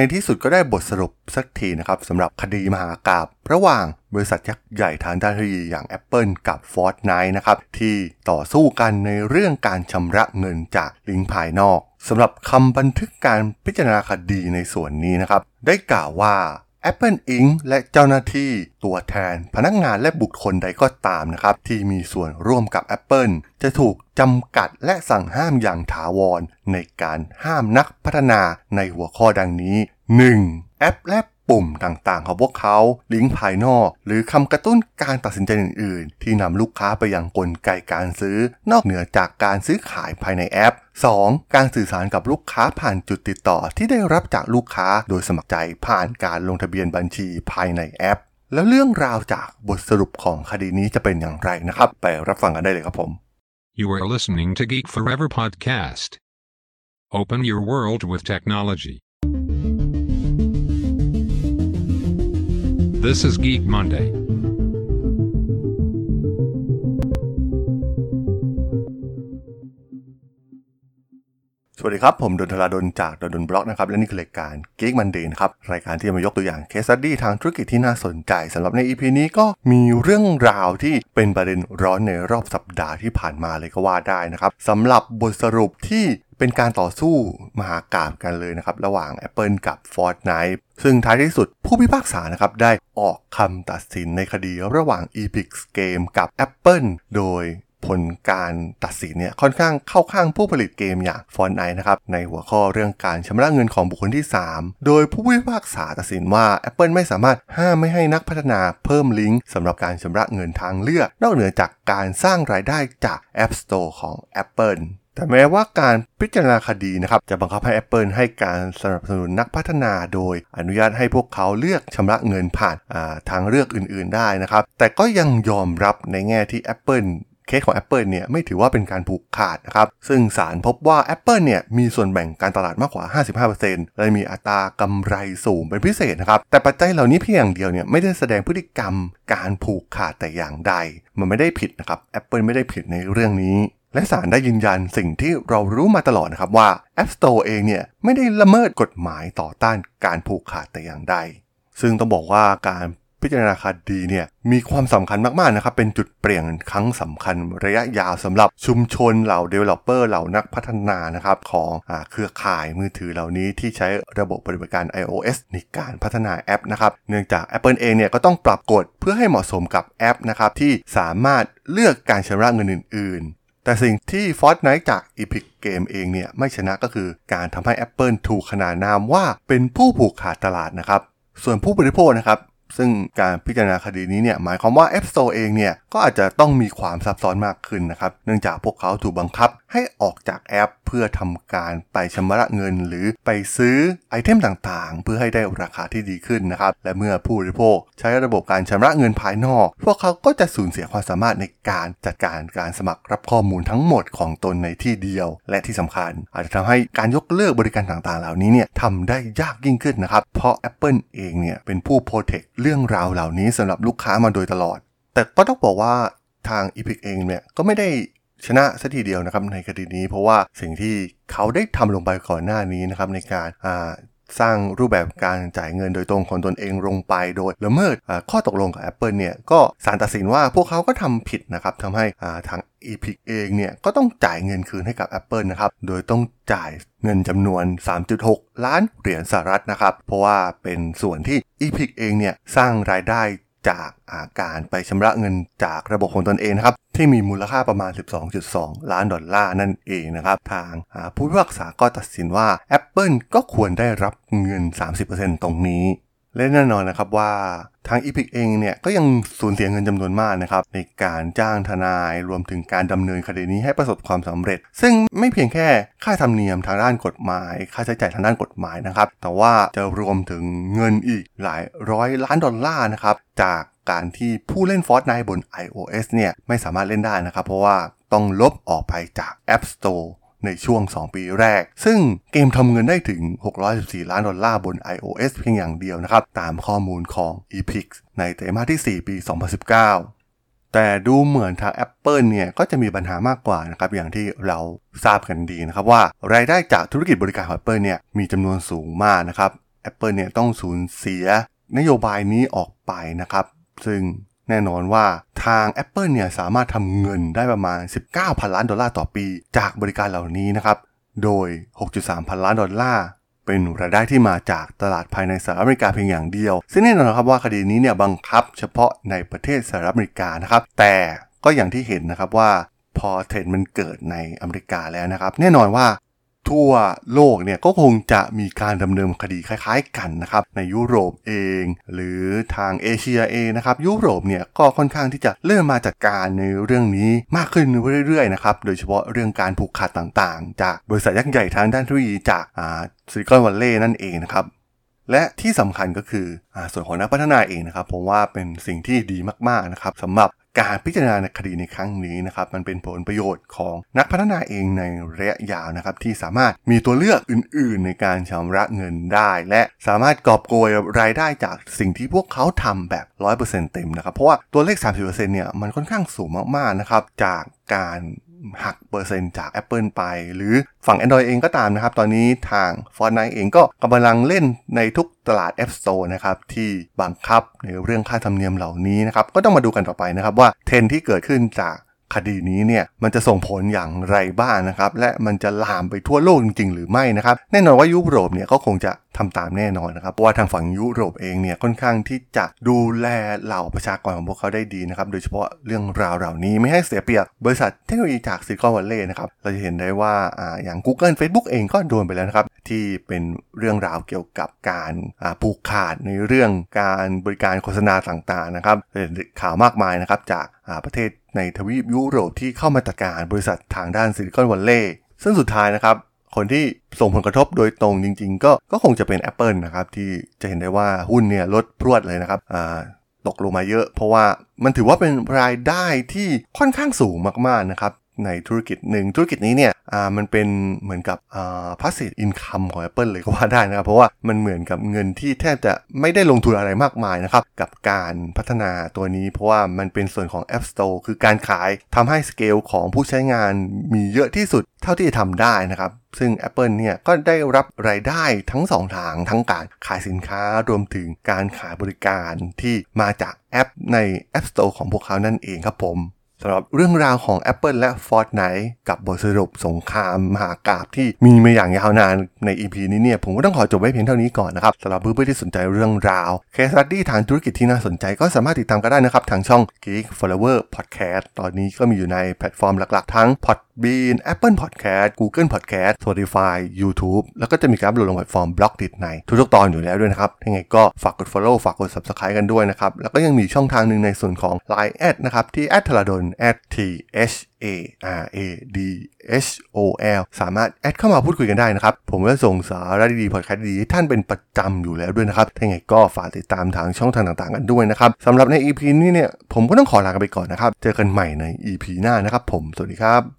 ในที่สุดก็ได้บทสรุปสักทีนะครับสำหรับคดีมหากาบระหว่างบริษัทยักษ์ใหญ่ทางด้านเทคโนโลยีอย่าง Apple กับ Fortnite นะครับที่ต่อสู้กันในเรื่องการชำระเงินจากลิงก์ภายนอกสำหรับคำบันทึกการพิจารณาคดีในส่วนนี้นะครับได้กล่าวว่า Apple Inc. และเจ้าหน้าที่ตัวแทนพนักงานและบุคคลใดก็ตามนะครับ ที่มีส่วนร่วมกับ Apple จะถูกจำกัดและสั่งห้ามอย่างถาวร ในการห้ามนักพัฒนาในหัวข้อดังนี้ 1. แอปและ ปุ่มต่างๆ ของพวกเขา ลิงก์ภายนอก หรือคำกระตุ้นการตัดสินใจอื่น ๆ ที่นำลูกค้าไปยังกลไกการซื้อ นอกเหนือจากการซื้อขายภายในแอป 2. การสื่อสารกับลูกค้าผ่านจุดติดต่อที่ได้รับจากลูกค้าโดยสมัครใจผ่านการลงทะเบียนบัญชีภายในแอป แล้วเรื่องราวจากบทสรุปของคดีนี้จะเป็นอย่างไรนะครับ ไปรับฟังกันได้เลยครับผม You are listening to Geek Forever podcast. Open your world with technology. This is Geek Monday. สวัสดีครับ ผมดนทราดนจากดนดนบล็อกนะครับ และนี่คือรายการ Geek Monday นครับ รายการที่จะมายกตัวอย่างเคส e ั t ดี้ทางธุรกิจที่น่าสนใจสำหรับใน EP นี้ก็มีเรื่องราวที่เป็นประเด็นร้อนในรอบสัปดาห์ที่ผ่านมาเลยก็ว่าได้นะครับสำหรับบทสรุปที่เป็นการต่อสู้มหากาบกันเลยนะครับ ระหว่าง Apple กับ Fortnite ซึ่งท้ายที่สุดผู้พิพากษานะครับ ได้ออกคำตัดสินในคดีระหว่าง Epic Game กับ Apple โดย ผลการตัดสินเนี่ยค่อนข้างเข้าข้างผู้ผลิตเกมอย่าง Fortnite นะครับในหัวข้อเรื่องการชำระเงินของบุคคลที่ 3 โดยผู้พิพากษาตัดสินว่า Apple ไม่สามารถห้ามไม่ให้นักพัฒนาเพิ่มลิงก์สำหรับการชำระเงินทางเลือก นอกเหนือจากการสร้างรายได้จาก App Store ของ Apple แต่แม้ว่าการพิจารณาคดีนะครับจะบังคับให้ Apple ให้การสนับสนุนนักพัฒนาโดย อนุญาตให้พวกเขาเลือกชำระเงินผ่านทางเลือกอื่นๆได้นะครับแต่ก็ยังยอมรับในแง่ที่ Apple เคสของ Apple เนี่ยไม่ถือว่าเป็นการผูกขาดนะครับ ซึ่งศาลพบว่า Apple เนี่ยมีส่วนแบ่งการตลาดมากกว่า 55%และมีอัตรากำไรสูงเป็นพิเศษนะครับ แต่ปัจจัยเหล่านี้เพียงอย่างเดียวเนี่ยไม่ได้แสดงพฤติกรรมการผูกขาดแต่อย่างใด มันไม่ได้ผิดนะครับ Apple ไม่ได้ผิดในเรื่องนี้และศาลได้ยืนยันสิ่งที่เรารู้มาตลอดนะครับว่า App Store เองเนี่ยไม่ได้ละเมิดกฎหมายต่อต้านการผูกขาดแต่อย่างใด ซึ่งต้องบอกว่าการ พิจารณาคดีเนี่ยมีความสำคัญมากๆนะครับเป็นจุดเปลี่ยนครั้งสำคัญระยะยาวสำหรับชุมชนเหล่า Developer เหล่านักพัฒนานะครับของอเครือข่ายมือถือเหล่านี้ที่ใช้ระบบปฏิบัติการ iOS ในการพัฒนาแอปนะครับเนื่องจาก Apple เองเนี่ยก็ต้องปรับกฎเพื่อให้เหมาะสมกับแอปนะครับที่สามารถเลือกการชำระเงินอื่นๆแต่สิ่งที่ Fortnite จาก Epic Game เองเนี่ยไม่ชนะก็คือการทำให้ Apple ถูกขนานนามว่าเป็นผู้ผูกขาดตลาดนะครับ ส่วนผู้บริโภคนะครับ ซึ่งการพิจารณาคดีนี้เนี่ยหมายความว่า App Store เองเนี่ยก็อาจจะต้องมีความซับซ้อนมากขึ้นนะครับ เนื่องจากพวกเขาถูกบังคับให้ออกจากแอป เพื่อทำการไปชำระเงิน หรือไปซื้อไอเทมต่างๆ เพื่อให้ได้ราคาที่ดีขึ้นนะครับ และเมื่อผู้บริโภคใช้ระบบการชำระเงินภายนอก พวกเขาก็จะสูญเสียความสามารถในการจัดการการสมัครรับข้อมูลทั้งหมดของตนในที่เดียว และที่สำคัญ อาจจะทำให้การยกเลิกบริการต่างๆ เหล่านี้เนี่ยทำได้ยากยิ่งขึ้นนะครับ เพราะ Apple เองเนี่ยเป็นผู้โปรเทคเรื่องราวเหล่านี้สำหรับลูกค้ามาโดยตลอด แต่ก็ต้องบอกว่าทาง Epic เองเนี่ยก็ไม่ได้ชนะสัทีเดียวนะครับในคดีนี้ เพราะว่าสิ่งที่เขาได้ทำลงไปก่อนหน้านี้นะครับในการ สร้างรูปแบบการจ่ายเงินโดยตรงของตนเองลงไปโดยละเมิดข้อตกลงกับ Apple เนี่ยก็ศาลตัดสินว่าพวกเขาก็ทำผิดนะครับทำให้ทาง Epic เองเนี่ยก็ต้องจ่ายเงินคืนให้กับ Apple นะครับโดยต้องจ่ายเงินจำนวน 3.6 ล้านเหรียญสหรัฐนะครับเพราะว่าเป็นส่วนที่ Epic เองเนี่ยสร้างรายได้ จากาการไปชำระเงินจากระบบของตนเองนะครับ ที่มีมูลค่าประมาณ 12.2 ล้านดอลลาร์นั่นเองนะครับ ทางผู้พิพากษาก็ตัดสินว่า Apple ก็ควรได้รับเงิน 30%ตรงนี้ และแน่นอนนะครับว่าทาง Epic เองเนี่ยก็ยังสูญเสียเงินจำนวนมากนะครับในการจ้างทนายรวมถึงการดำเนินคดีนี้ให้ประสบความสำเร็จ ซึ่งไม่เพียงแค่ค่าธรรมเนียมทางด้านกฎหมาย ค่าใช้จ่ายทางด้านกฎหมายนะครับ แต่ว่าจะรวมถึงเงินอีกหลายร้อยล้านดอลลาร์นะครับจากการที่ผู้เล่น Fortnite บน iOS เนี่ยไม่สามารถเล่นได้นะครับ เพราะว่าต้องลบออกไปจาก App Store ในช่วง 2 ปีแรก ซึ่งเกมทำเงินได้ถึง 614 ล้านดอลลาร์บน iOS เพียงอย่างเดียวนะครับ ตามข้อมูลของ Epic ในไตรมาสที่ 4 ปี 2019แต่ดูเหมือนทาง Apple เนี่ยก็จะมีปัญหามากกว่านะครับอย่างที่เราทราบกันดีนะครับว่ารายได้จากธุรกิจบริการของ Apple เนี่ยมีจำนวนสูงมากนะครับ Apple เนี่ยต้องสูญเสียนโยบายนี้ออกไปนะครับ ซึ่ง แน่นอนว่าทาง Apple เนี่ยสามารถทำเงินได้ประมาณ 19 พันล้านดอลลาร์ต่อปี จากบริการเหล่านี้นะครับ โดย 6.3 พันล้านดอลลาร์เป็นรายได้ที่มาจากตลาดภายในสหรัฐอเมริกาเพียงอย่างเดียว ซึ่งแน่นอนครับว่าคดีนี้เนี่ยบังคับเฉพาะในประเทศสหรัฐอเมริกานะครับ แต่ก็อย่างที่เห็นนะครับว่าพอเทรนด์มันเกิดในอเมริกาแล้วนะครับ แน่นอนว่า ทั่วโลกเนี่ยก็คงจะมีการดำเนินคดีคล้ายๆกันนะครับในยุโรปเอง หรือทางเอเชียเองนะครับยุโรปเนี่ยก็ค่อนข้างที่จะเริ่มมาจัดการในเรื่องนี้มากขึ้นเรื่อยๆนะครับโดยเฉพาะเรื่องการผูกขาดต่างๆ จากบริษัทยักษ์ใหญ่ทางด้านเทคโนโลยีจากซิลิคอนวัลเลย์นั่นเองนะครับและที่สำคัญก็คืออส่วนของนักพัฒนาเองนะครับผมว่าเป็นสิ่งที่ดีมากๆนะครับสำหรับ การพิจารณาคดีในครั้งนี้นะครับมันเป็นผลประโยชน์ของนักพัฒนาเองในระยะยาวนะครับที่สามารถมีตัวเลือกอื่น ๆ ในการชำระเงินได้ และสามารถกอบโกยรายได้จากสิ่งที่พวกเขาทำแบบ 100%เต็มนะครับเพราะว่าตัวเลข 30%เนี่ยมันค่อนข้างสูงมากๆนะครับจากการ หักเปอร์เซ็นต์จาก Apple ไป หรือฝั่ง Android เองก็ตามนะครับ ตอนนี้ทาง Fortnite เองก็กำลังเล่นในทุกตลาด App Store นะครับ ที่บังคับในเรื่องค่าธรรมเนียมเหล่านี้นะครับ ก็ต้องมาดูกันต่อไปนะครับว่าเทรนที่เกิดขึ้นจากคดีนี้เนี่ยมันจะส่งผลอย่างไรบ้างนนะครับ และมันจะลามไปทั่วโลกจริงๆหรือไม่นะครับ แน่นอนว่ายุโรปเนี่ยก็คงจะ ทำตามแน่นอนนะครับเพราะว่าทางฝั่งยุโรปเองเนี่ยค่อนข้างที่จะดูแลเหล่าประชากรของพวกเขาได้ดีนะครับโดยเฉพาะเรื่องราวเหล่านี้ไม่ให้เสียเปรียบบริษัทเทคโนโลยีจาก Silicon Valley นะครับเราจะเห็นได้ว่าอ่าอย่าง Google Facebook เองก็โดนไปแล้วนะครับที่เป็นเรื่องราวเกี่ยวกับการผูกขาดในเรื่องการบริการโฆษณาต่างๆนะครับเป็นข่าวมากมายนะครับจากประเทศในทวีปยุโรปที่เข้ามาจัดการบริษัททางด้าน Silicon Valleyซึ่งสุดท้ายนะครับ คนที่ส่งผลกระทบโดยตรงจริง ๆ ก็ก็คงจะเป็น Apple นะครับ ที่จะเห็นได้ว่าหุ้นเนี่ยลดพรวดเลยนะครับตกลงมาเยอะ เพราะว่ามันถือว่าเป็นรายได้ที่ค่อนข้างสูงมากๆนะครับ ในธุรกิจหนึ่งธุรกิจนี้เนี่ยมันเป็นเหมือนกับอ่า passive income ของ Apple เลยก็ว่าได้นะครับ เพราะว่ามันเหมือนกับเงินที่แทบจะไม่ได้ลงทุนอะไรมากมายนะครับ กับการพัฒนาตัวนี้ เพราะว่ามันเป็นส่วนของ App Store คือการขายทำให้สเกลของผู้ใช้งานมีเยอะที่สุดเท่าที่จะทำได้นะครับ ซึ่ง Apple เนี่ยก็ได้รับรายได้ทั้ง 2 ทางทั้งการขายสินค้ารวมถึงการขายบริการที่มาจากแอปใน App Store ของพวกเขานั่นเองครับผม สำหรับเรื่องราวของ Apple และ Fortnite กับบทสรุปสงครามมหากาพย์ที่มีมาอย่างยาวนานใน EP นี้เนี่ย ผมก็ต้องขอจบไว้เพียงเท่านี้ก่อนนะครับสำหรับเพื่อนๆที่สนใจเรื่องราว case study ทางธุรกิจที่น่าสนใจก็สามารถติดตามกันได้นะครับ ทางช่อง Geek Forever Podcast ตอนนี้ก็มีอยู่ในแพลตฟอร์มหลักๆ ทั้ง Podbean Apple Podcast Google Podcast Spotify YouTube แล้วก็จะมีการลงลง platform Blockdit ในทุกๆตอนอยู่แล้วด้วยนะครับยังไงก็ฝากกด follow ฝากกด subscribe กันด้วยนะครับ แล้วก็ยังมีช่องทางหนึ่งในส่วนของ Line แอดนะครับ ที่ t h a l a d o n t h a r a d h o l สามารถ add เข้ามาพูดคุยกันได้นะครับ ผมก็ส่งสาระดีๆพอดแคสต์ดีท่านเป็นประจำอยู่แล้วด้วยนะครับถ้าไงก็ฝากติดตามทางช่องทางต่างๆกันด้วยนะครับสำหรับใน EP นี้เนี่ย ผมก็ต้องขอลากันไปก่อนนะครับ เจอกันใหม่ใน EP หน้านะครับผม สวัสดีครับ